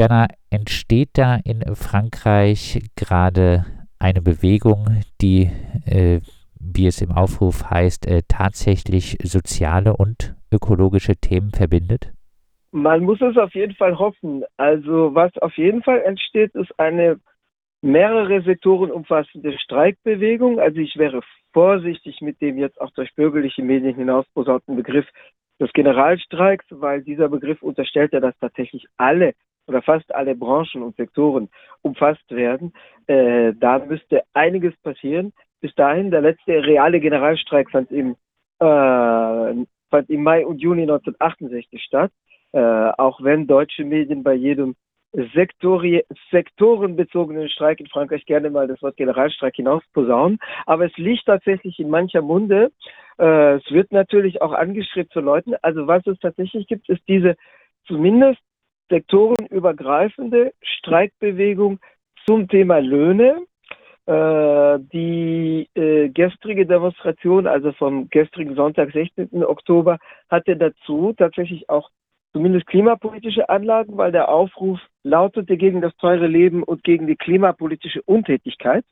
Berner, entsteht da in Frankreich gerade eine Bewegung, die, äh, wie es im Aufruf heißt, äh, tatsächlich soziale und ökologische Themen verbindet? Man muss es auf jeden Fall hoffen. Also was auf jeden Fall entsteht, ist eine mehrere Sektoren umfassende Streikbewegung. Also ich wäre vorsichtig mit dem jetzt auch durch bürgerliche Medien hinaus posaunten Begriff des Generalstreiks, weil dieser Begriff unterstellt ja, dass tatsächlich alle oder fast alle Branchen und Sektoren umfasst werden. Äh, da müsste einiges passieren. Bis dahin, der letzte reale Generalstreik fand im, äh, fand im Mai und Juni 1968 statt. Äh, auch wenn deutsche Medien bei jedem Sektori sektorenbezogenen Streik in Frankreich gerne mal das Wort Generalstreik hinaus posaunen. Aber es liegt tatsächlich in mancher Munde. Äh, es wird natürlich auch angestrebt zu Leuten. Also was es tatsächlich gibt, ist diese zumindest sektorenübergreifende Streikbewegung zum Thema Löhne. Äh, die äh, gestrige Demonstration, also vom gestrigen Sonntag, 16. Oktober, hatte dazu tatsächlich auch zumindest klimapolitische Anlagen, weil der Aufruf lautete gegen das teure Leben und gegen die klimapolitische Untätigkeit,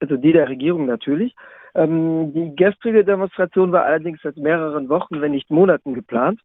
also die der Regierung natürlich. Ähm, die gestrige Demonstration war allerdings seit mehreren Wochen, wenn nicht Monaten geplant,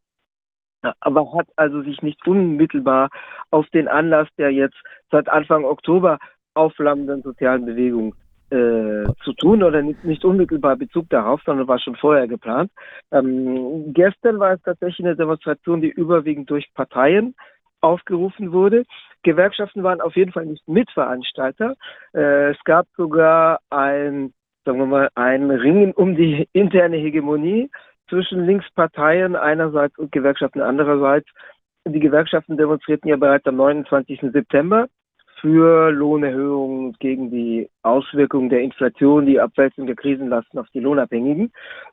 aber hat also sich nicht unmittelbar auf den Anlass der jetzt seit Anfang Oktober aufflammenden sozialen Bewegung äh, zu tun oder nicht, nicht, unmittelbar Bezug darauf, sondern war schon vorher geplant. Ähm, gestern war es tatsächlich eine Demonstration, die überwiegend durch Parteien aufgerufen wurde. Gewerkschaften waren auf jeden Fall nicht Mitveranstalter. Äh, es gab sogar ein, sagen wir mal, ein Ringen um die interne Hegemonie zwischen Linksparteien einerseits und Gewerkschaften andererseits. Die Gewerkschaften demonstrierten ja bereits am 29. September für Lohnerhöhungen gegen die Auswirkungen der Inflation, die Abwälzung der Krisenlasten auf die Lohnabhängigen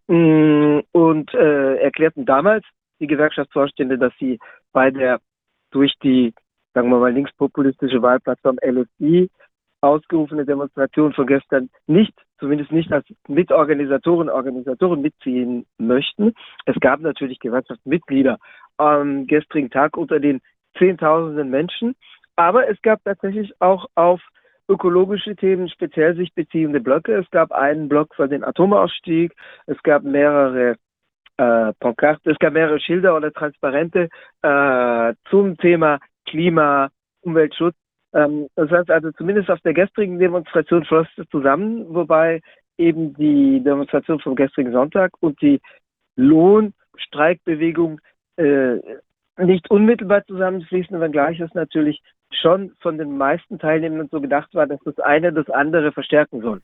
mm, und äh, erklärten damals die Gewerkschaftsvorstände, dass sie bei der durch die, sagen wir mal, linkspopulistische Wahlplattform LSI ausgerufene Demonstration von gestern nicht, zumindest nicht als Mitorganisatoren, Organisatoren mitziehen möchten. Es gab natürlich Gewerkschaftsmitglieder am gestrigen Tag unter den Zehntausenden Menschen, aber es gab tatsächlich auch auf ökologische Themen speziell sich beziehende Blöcke. Es gab einen Block für den Atomausstieg, es gab mehrere äh, Pankarte, es gab mehrere Schilder oder Transparente äh, zum Thema Klima, Umweltschutz. Ähm, das heißt also zumindest auf der gestrigen Demonstration floss es zusammen, wobei eben die Demonstration vom gestrigen Sonntag und die Lohnstreikbewegung äh, nicht unmittelbar zusammenfließen, wenngleich es natürlich schon von den meisten Teilnehmern so gedacht war, dass das eine das andere verstärken soll.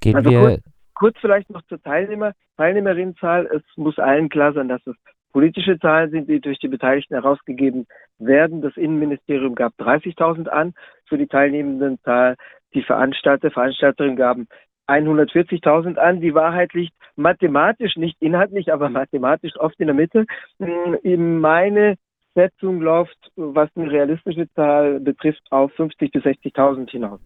Gehen also wir kurz, kurz vielleicht noch zur Teilnehmer, Teilnehmerinnenzahl. Es muss allen klar sein, dass es politische Zahlen sind, die durch die Beteiligten herausgegeben werden. Das Innenministerium gab 30.000 an für die teilnehmenden Zahl. Die Veranstalter, Veranstalterinnen gaben 140.000 an. Die Wahrheit liegt mathematisch, nicht inhaltlich, aber mathematisch oft in der Mitte. Hm, meine Schätzung läuft, was eine realistische Zahl betrifft, auf 50.000 bis 60.000 hinaus.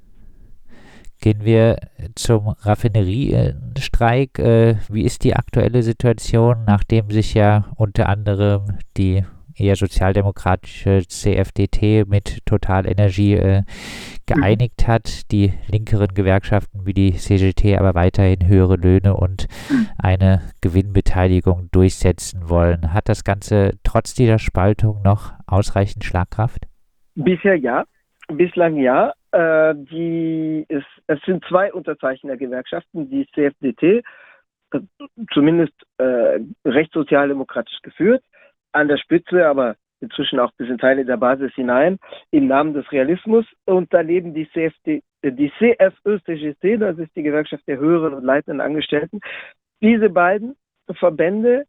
Gehen wir zum Raffineriestreik. Äh, wie ist die aktuelle Situation, nachdem sich ja unter anderem die eher sozialdemokratische CFDT mit Total Energie äh, geeinigt hat, die linkeren Gewerkschaften wie die CGT aber weiterhin höhere Löhne und eine Gewinnbeteiligung durchsetzen wollen. Hat das Ganze trotz dieser Spaltung noch ausreichend Schlagkraft? Bisher ja, bislang ja. Äh, die, es, es sind zwei Unterzeichner-Gewerkschaften, die CFDT, äh, zumindest äh, rechtssozialdemokratisch geführt, an der Spitze, aber inzwischen auch bis in Teile der Basis hinein, im Namen des Realismus und daneben die CFD, äh, die CFÖ-CGC, das ist die Gewerkschaft der höheren und leitenden Angestellten. Diese beiden Verbände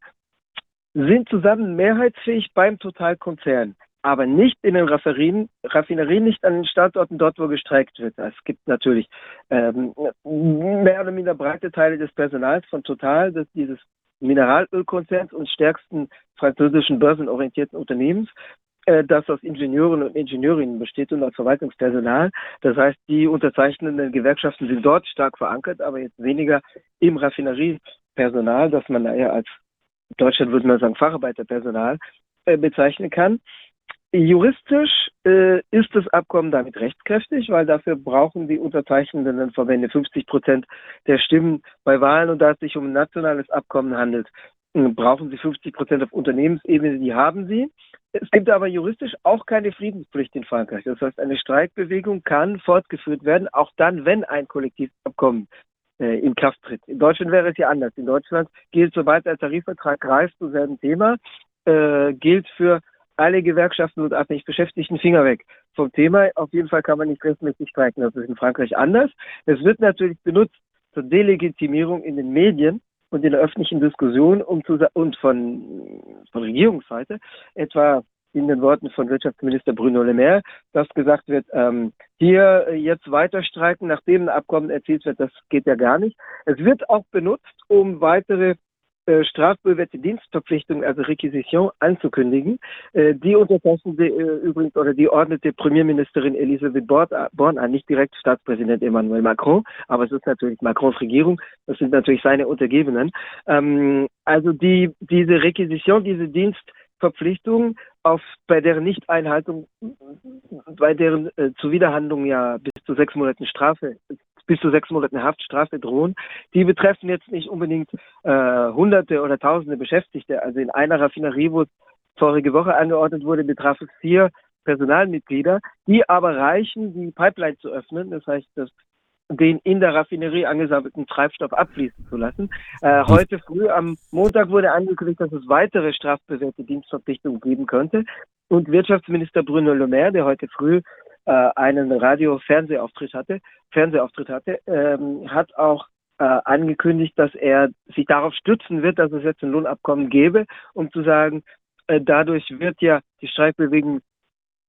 sind zusammen mehrheitsfähig beim Totalkonzern, aber nicht in den Raffinerien, Raffinerien nicht an den Standorten dort, wo gestreikt wird. Es gibt natürlich ähm, mehr oder minder breite Teile des Personals von Total, das dieses Mineralölkonzerns und stärksten französischen börsenorientierten Unternehmens, äh, das aus Ingenieuren und Ingenieurinnen besteht und aus Verwaltungspersonal. Das heißt, die unterzeichnenden Gewerkschaften sind dort stark verankert, aber jetzt weniger im Raffineriepersonal, das man eher als in Deutschland würde man sagen Facharbeiterpersonal äh, bezeichnen kann. Juristisch äh, ist das Abkommen damit rechtskräftig, weil dafür brauchen die unterzeichnenden Verbände 50 Prozent der Stimmen bei Wahlen und da es sich um ein nationales Abkommen handelt, äh, brauchen sie 50 Prozent auf Unternehmensebene, die haben sie. Es gibt aber juristisch auch keine Friedenspflicht in Frankreich. Das heißt, eine Streikbewegung kann fortgeführt werden, auch dann, wenn ein Kollektivabkommen äh, in Kraft tritt. In Deutschland wäre es ja anders. In Deutschland gilt, sobald der Tarifvertrag greift zu selben Thema, äh, gilt für alle Gewerkschaften und abhängig Beschäftigten Finger weg vom Thema. Auf jeden Fall kann man nicht rechtmäßig streiken. Das ist in Frankreich anders. Es wird natürlich benutzt zur Delegitimierung in den Medien und in der öffentlichen Diskussion um zu, und von, von Regierungsseite, etwa in den Worten von Wirtschaftsminister Bruno Le Maire, dass gesagt wird, ähm, hier jetzt weiter streiken, nachdem ein Abkommen erzielt wird, das geht ja gar nicht. Es wird auch benutzt, um weitere äh, strafbewährte Dienstverpflichtung, also Requisition, anzukündigen. Äh, die unterzeichnete äh, übrigens oder die ordnete Premierministerin Elisabeth Born an, nicht direkt Staatspräsident Emmanuel Macron, aber es ist natürlich Macrons Regierung, das sind natürlich seine Untergebenen. Ähm, also die, diese Requisition, diese Dienstverpflichtung, auf, bei deren Nichteinhaltung, bei deren äh, Zuwiderhandlung ja bis zu sechs Monaten Strafe bis zu sechs Monaten Haftstrafe drohen. Die betreffen jetzt nicht unbedingt äh, Hunderte oder Tausende Beschäftigte. Also in einer Raffinerie, wo es vorige Woche angeordnet wurde, betraf es vier Personalmitglieder, die aber reichen, die Pipeline zu öffnen. Das heißt, das den in der Raffinerie angesammelten Treibstoff abfließen zu lassen. Äh, heute früh am Montag wurde angekündigt, dass es weitere strafbewährte Dienstverpflichtungen geben könnte. Und Wirtschaftsminister Bruno Le Maire, der heute früh einen Radio-Fernsehauftritt hatte, Fernsehauftritt hatte, ähm, hat auch äh, angekündigt, dass er sich darauf stützen wird, dass es jetzt ein Lohnabkommen gäbe, um zu sagen, äh, dadurch wird ja die Streikbewegung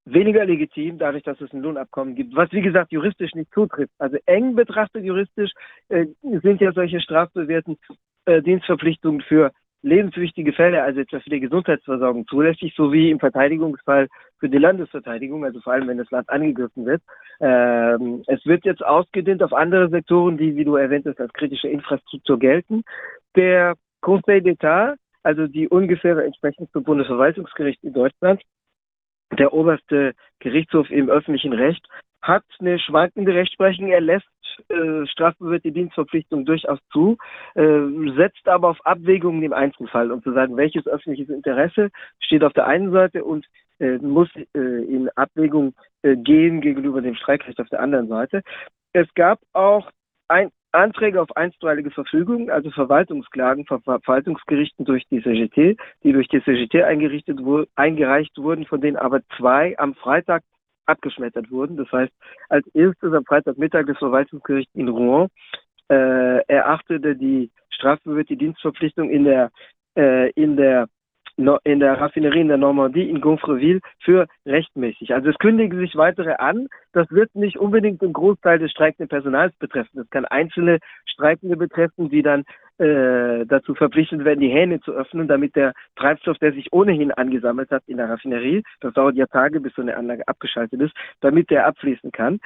weniger legitim, dadurch, dass es ein Lohnabkommen gibt, was wie gesagt juristisch nicht zutrifft. Also eng betrachtet juristisch äh, sind ja solche strafbewährten äh, Dienstverpflichtungen für lebenswichtige Fälle, also etwa für die Gesundheitsversorgung zulässig, sowie im Verteidigungsfall für die Landesverteidigung, also vor allem wenn das Land angegriffen wird. Ähm, es wird jetzt ausgedehnt auf andere Sektoren, die, wie du erwähnt hast, als kritische Infrastruktur gelten. Der Conseil d'État, also die ungefähre Entsprechung zum Bundesverwaltungsgericht in Deutschland, der oberste Gerichtshof im öffentlichen Recht, hat eine schwankende Rechtsprechung. Er lässt äh, strafbewährte Dienstverpflichtung durchaus zu, äh, setzt aber auf Abwägungen im Einzelfall, um zu sagen, welches öffentliches Interesse steht auf der einen Seite und äh, muss äh, in Abwägung gehen gegenüber dem Streikrecht auf der anderen Seite. Es gab auch ein, Anträge auf einstweilige Verfügung, also Verwaltungsklagen von Verwaltungsgerichten durch die CGT, die durch die CGT eingerichtet, eingereicht wurden, von denen aber zwei am Freitag abgeschmettert wurden. Das heißt, als erstes am Freitagmittag das Verwaltungsgericht in Rouen äh, erachtete die strafbewährte Dienstverpflichtung in der äh, in der in der Raffinerie in der Normandie in Gonfreville für rechtmäßig. Also es kündigen sich weitere an. Das wird nicht unbedingt den Großteil des streikenden Personals betreffen. Das kann einzelne Streikende betreffen, die dann äh, dazu verpflichtet werden, die Hähne zu öffnen, damit der Treibstoff, der sich ohnehin angesammelt hat in der Raffinerie, das dauert ja Tage, bis so eine Anlage abgeschaltet ist, damit der abfließen kann.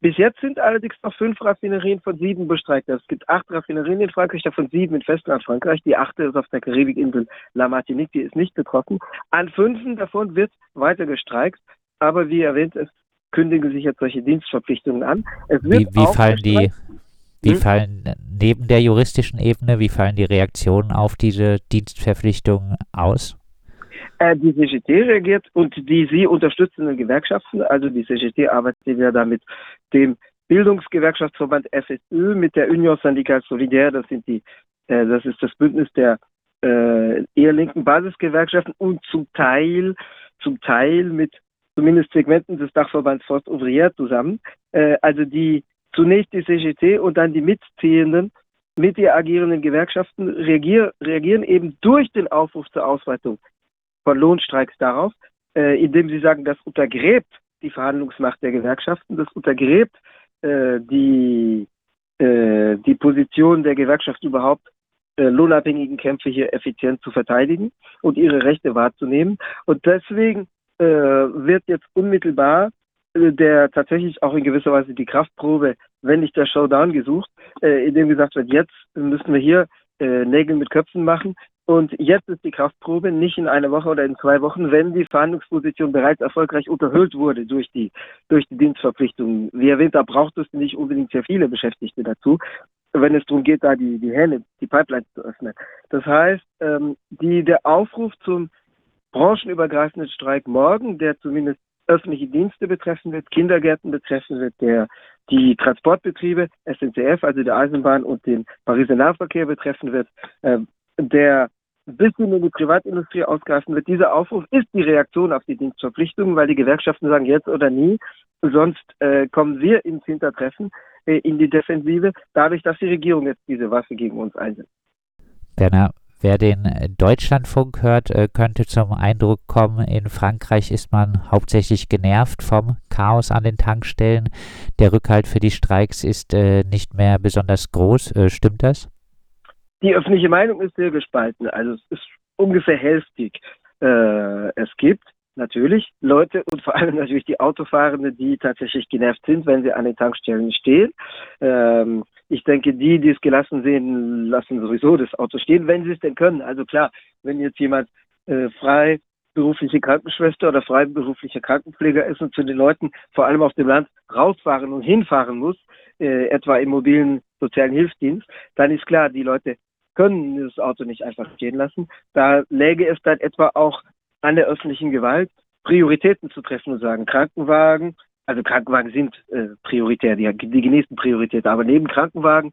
Bis jetzt sind allerdings noch fünf Raffinerien von sieben bestreikt. Es gibt acht Raffinerien in Frankreich, davon sieben in Festland-Frankreich. Die achte ist auf der Karibikinsel La Martinique, die ist nicht betroffen. An fünf davon wird weiter gestreikt, aber wie erwähnt, es kündigen sich jetzt solche Dienstverpflichtungen an. wie, wie fallen die, wie hm? fallen neben der juristischen Ebene, wie fallen die Reaktionen auf diese Dienstverpflichtungen aus? Äh, die CGT reagiert und die sie unterstützenden Gewerkschaften, also die CGT arbeitet ja da mit dem Bildungsgewerkschaftsverband FSU, mit der Union Syndicale Solidaire, das sind die, äh, das ist das Bündnis der äh, eher linken Basisgewerkschaften und zum Teil, zum Teil mit zumindest Segmenten des Dachverbands Forst Ouvrière zusammen. Äh, also die zunächst die CGT und dann die mitziehenden, mit ihr agierenden Gewerkschaften reagier, reagieren eben durch den Aufruf zur Ausweitung von Lohnstreiks darauf, äh, indem sie sagen, das untergräbt die Verhandlungsmacht der Gewerkschaften, das untergräbt äh, die, äh, die Position der Gewerkschaft überhaupt, äh, lohnabhängigen Kämpfe hier effizient zu verteidigen und ihre Rechte wahrzunehmen. Und deswegen äh, wird jetzt unmittelbar der tatsächlich auch in gewisser Weise die Kraftprobe, wenn nicht der Showdown gesucht, äh, indem gesagt wird, jetzt müssen wir hier äh, Nägel mit Köpfen machen. Und jetzt ist die Kraftprobe nicht in einer Woche oder in zwei Wochen, wenn die Verhandlungsposition bereits erfolgreich unterhöhlt wurde durch die, durch die Dienstverpflichtungen. Wie erwähnt, da braucht es nicht unbedingt sehr viele Beschäftigte dazu, wenn es darum geht, da die, die Hähne, die Pipelines zu öffnen. Das heißt, ähm, die, der Aufruf zum branchenübergreifenden Streik morgen, der zumindest öffentliche Dienste betreffen wird, Kindergärten betreffen wird, der die Transportbetriebe, SNCF, also der Eisenbahn und den Pariser Nahverkehr betreffen wird, äh, der bis in die Privatindustrie ausgreifen wird. Dieser Aufruf ist die Reaktion auf die Dienstverpflichtungen, weil die Gewerkschaften sagen jetzt oder nie, sonst äh, kommen wir ins Hintertreffen, äh, in die Defensive, dadurch, dass die Regierung jetzt diese Waffe gegen uns einsetzt. Werner, wer den Deutschlandfunk hört, äh, könnte zum Eindruck kommen, in Frankreich ist man hauptsächlich genervt vom Chaos an den Tankstellen. Der Rückhalt für die Streiks ist äh, nicht mehr besonders groß. Äh, stimmt das? Die öffentliche Meinung ist sehr gespalten. Also es ist ungefähr hälftig. Es gibt natürlich Leute und vor allem natürlich die Autofahrende, die tatsächlich genervt sind, wenn sie an den Tankstellen stehen. Ähm, ich denke, die, die es gelassen sehen, lassen sowieso das Auto stehen, wenn sie es denn können. Also klar, wenn jetzt jemand äh, frei berufliche Krankenschwester oder freiberuflicher Krankenpfleger ist und zu den Leuten vor allem auf dem Land rausfahren und hinfahren muss, äh, etwa im mobilen sozialen Hilfsdienst, dann ist klar, die Leute können das Auto nicht einfach stehen lassen. Da läge es dann etwa auch an der öffentlichen Gewalt, Prioritäten zu treffen und sagen, Krankenwagen, also Krankenwagen sind äh, prioritär, die, die genießen Priorität, aber neben Krankenwagen,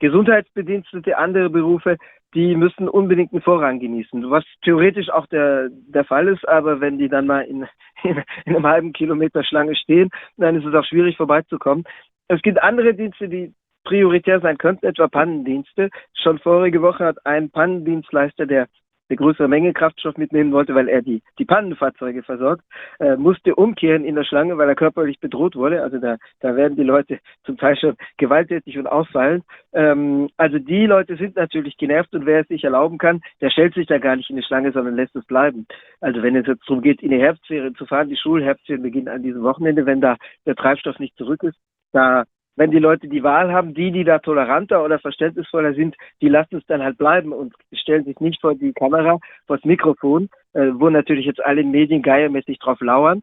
Gesundheitsbedienstete, andere Berufe, die müssen unbedingt einen Vorrang genießen, was theoretisch auch der, der Fall ist, aber wenn die dann mal in, in, in einem halben Kilometer Schlange stehen, dann ist es auch schwierig vorbeizukommen. Es gibt andere Dienste, die prioritär sein könnten, etwa Pannendienste. Schon vorige Woche hat ein Pannendienstleister, der eine größere Menge Kraftstoff mitnehmen wollte, weil er die, die Pannenfahrzeuge versorgt, äh, musste umkehren in der Schlange, weil er körperlich bedroht wurde. Also da, da werden die Leute zum Teil schon gewalttätig und ausfallen. Ähm, also die Leute sind natürlich genervt und wer es sich erlauben kann, der stellt sich da gar nicht in die Schlange, sondern lässt es bleiben. Also wenn es jetzt darum geht, in die Herbstferien zu fahren, die Schulherbstferien beginnen an diesem Wochenende, wenn da der Treibstoff nicht zurück ist, da wenn die Leute die Wahl haben, die, die da toleranter oder verständnisvoller sind, die lassen es dann halt bleiben und stellen sich nicht vor die Kamera, vor das Mikrofon, äh, wo natürlich jetzt alle Medien geiermäßig drauf lauern,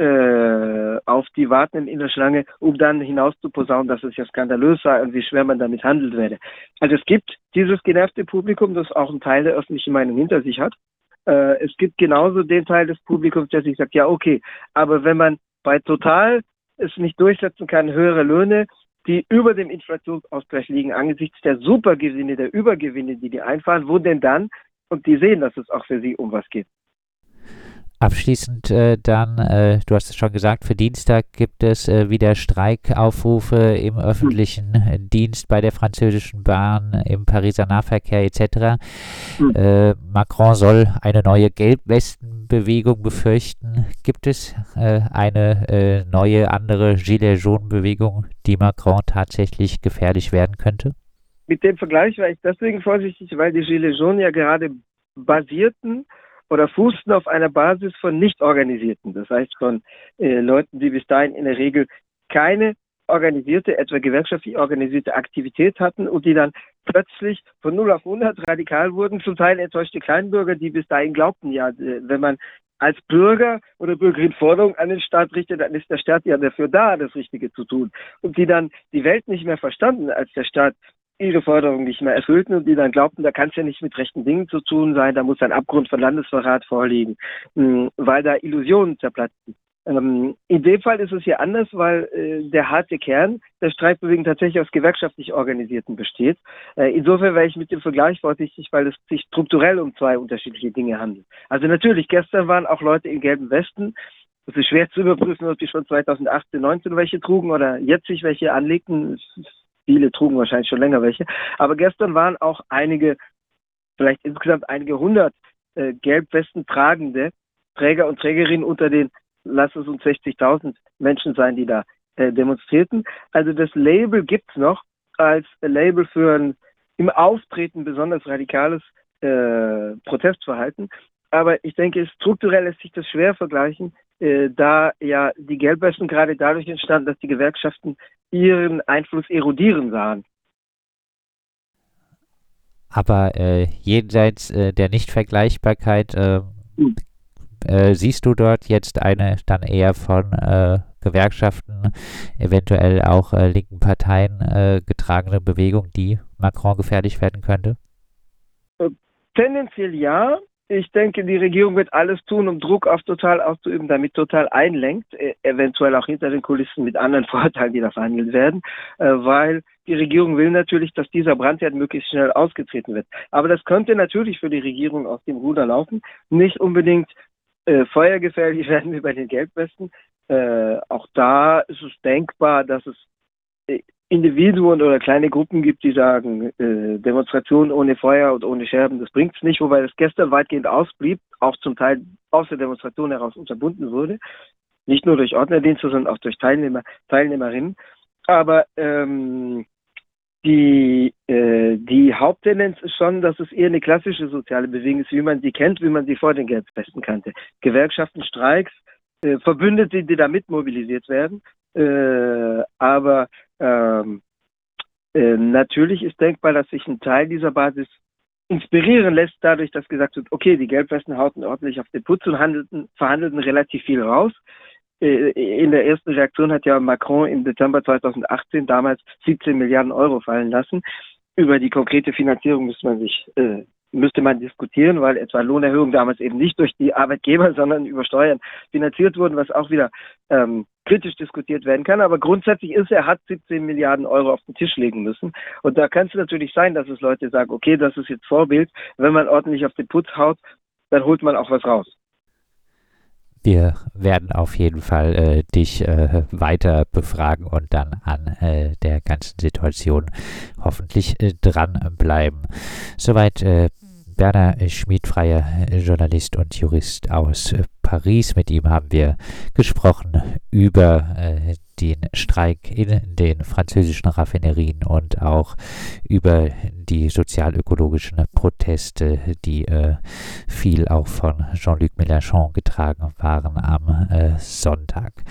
äh, auf die warten in der Schlange, um dann hinaus zu posaunen, dass es ja skandalös sei und wie schwer man damit handelt werde. Also es gibt dieses genervte Publikum, das auch einen Teil der öffentlichen Meinung hinter sich hat. Äh, es gibt genauso den Teil des Publikums, der sich sagt, ja okay, aber wenn man bei Total es nicht durchsetzen kann, höhere Löhne, die über dem Inflationsausgleich liegen, angesichts der Supergewinne, der Übergewinne, die die einfahren, wo denn dann, und die sehen, dass es auch für sie um was geht. Abschließend äh, dann, äh, du hast es schon gesagt, für Dienstag gibt es äh, wieder Streikaufrufe im öffentlichen mhm. Dienst bei der französischen Bahn, im Pariser Nahverkehr etc. Mhm. Macron soll eine neue Gelbwestenbewegung befürchten. Gibt es äh, eine äh, neue, andere Gilets Jaunes-Bewegung, die Macron tatsächlich gefährlich werden könnte? Mit dem Vergleich war ich deswegen vorsichtig, weil die Gilets Jaunes ja gerade basierten oder fußten auf einer Basis von Nicht-Organisierten, das heißt von äh, Leuten, die bis dahin in der Regel keine organisierte, etwa gewerkschaftlich organisierte Aktivität hatten und die dann plötzlich von 0 auf 100 radikal wurden, zum Teil enttäuschte Kleinbürger, die bis dahin glaubten, ja, äh, wenn man als Bürger oder Bürgerin Forderung an den Staat richtet, dann ist der Staat ja dafür da, das Richtige zu tun. Und die dann die Welt nicht mehr verstanden, als der Staat ihre Forderungen nicht mehr erfüllten und die dann glaubten, da kann es ja nicht mit rechten Dingen zu tun sein, da muss ein Abgrund von Landesverrat vorliegen, hm, weil da Illusionen zerplatzten. Ähm, in dem Fall ist es hier anders, weil äh, der harte Kern der Streikbewegung tatsächlich aus gewerkschaftlich Organisierten besteht. Äh, insofern wäre ich mit dem Vergleich vorsichtig, weil es sich strukturell um zwei unterschiedliche Dinge handelt. Also natürlich, gestern waren auch Leute in gelben Westen. Es ist schwer zu überprüfen, ob die schon 2018, 19 welche trugen oder jetzt sich welche anlegten viele trugen wahrscheinlich schon länger welche. Aber gestern waren auch einige, vielleicht insgesamt einige hundert äh, Gelbwesten tragende Träger und Trägerinnen unter den, lass es uns 60.000 Menschen sein, die da äh, demonstrierten. Also das Label gibt's noch als Label für ein im Auftreten besonders radikales äh, Protestverhalten. Aber ich denke, strukturell lässt sich das schwer vergleichen äh, da ja die Gelbwesten gerade dadurch entstanden, dass die Gewerkschaften ihren Einfluss erodieren sahen. Aber äh, jenseits äh, der Nichtvergleichbarkeit äh, mhm. siehst du dort jetzt eine dann eher von äh, Gewerkschaften, eventuell auch äh, linken Parteien getragene Bewegung, die Macron gefährlich werden könnte? Tendenziell ja. Ich denke, die Regierung wird alles tun, um Druck auf Total auszuüben, damit Total einlenkt, e eventuell auch hinter den Kulissen mit anderen Vorteilen, die da verhandelt werden, äh, weil die Regierung will natürlich, dass dieser Brandherd möglichst schnell ausgetreten wird. Aber das könnte natürlich für die Regierung aus dem Ruder laufen, nicht unbedingt äh, feuergefährlich werden wie bei den Gelbwesten. Äh, auch da ist es denkbar, dass es Individuen oder kleine Gruppen gibt, die sagen, äh, Demonstrationen ohne Feuer und ohne Scherben, das bringt's nicht, wobei das gestern weitgehend ausblieb, auch zum Teil aus der Demonstration heraus unterbunden wurde. Nicht nur durch Ordnerdienste, sondern auch durch Teilnehmer, Teilnehmerinnen. Aber ähm, die, äh, die Haupttendenz ist schon, dass es eher eine klassische soziale Bewegung ist, wie man sie kennt, wie man sie vor den Gelbwesten kannte. Gewerkschaften, Streiks, äh, Verbündete, die da mitmobilisiert werden. Äh, aber ähm, äh, natürlich ist denkbar, dass sich ein Teil dieser Basis inspirieren lässt, dadurch, dass gesagt wird, okay, die Gelbwesten hauten ordentlich auf den Putz und handelten, verhandelten relativ viel raus. Äh, in der ersten Reaktion hat ja Macron im Dezember 2018 damals 17 Milliarden Euro fallen lassen. Über die konkrete Finanzierung muss man sich äh, müsste man diskutieren, weil etwa Lohnerhöhungen damals eben nicht durch die Arbeitgeber, sondern über Steuern finanziert wurden, was auch wieder ähm, kritisch diskutiert werden kann. Aber grundsätzlich ist, er hat 17 Milliarden Euro auf den Tisch legen müssen. Und da kann es natürlich sein, dass es Leute sagen, okay, das ist jetzt Vorbild. Wenn man ordentlich auf den Putz haut, dann holt man auch was raus. Wir werden auf jeden Fall äh, dich äh, weiter befragen und dann an äh, der ganzen Situation hoffentlich äh, dranbleiben. Soweit äh, Berner Schmid, freier Journalist und Jurist aus Paris. Mit ihm haben wir gesprochen über äh, den Streik in den französischen Raffinerien und auch über die sozialökologischen Proteste, die äh, viel auch von Jean-Luc Mélenchon getragen waren am äh, Sonntag.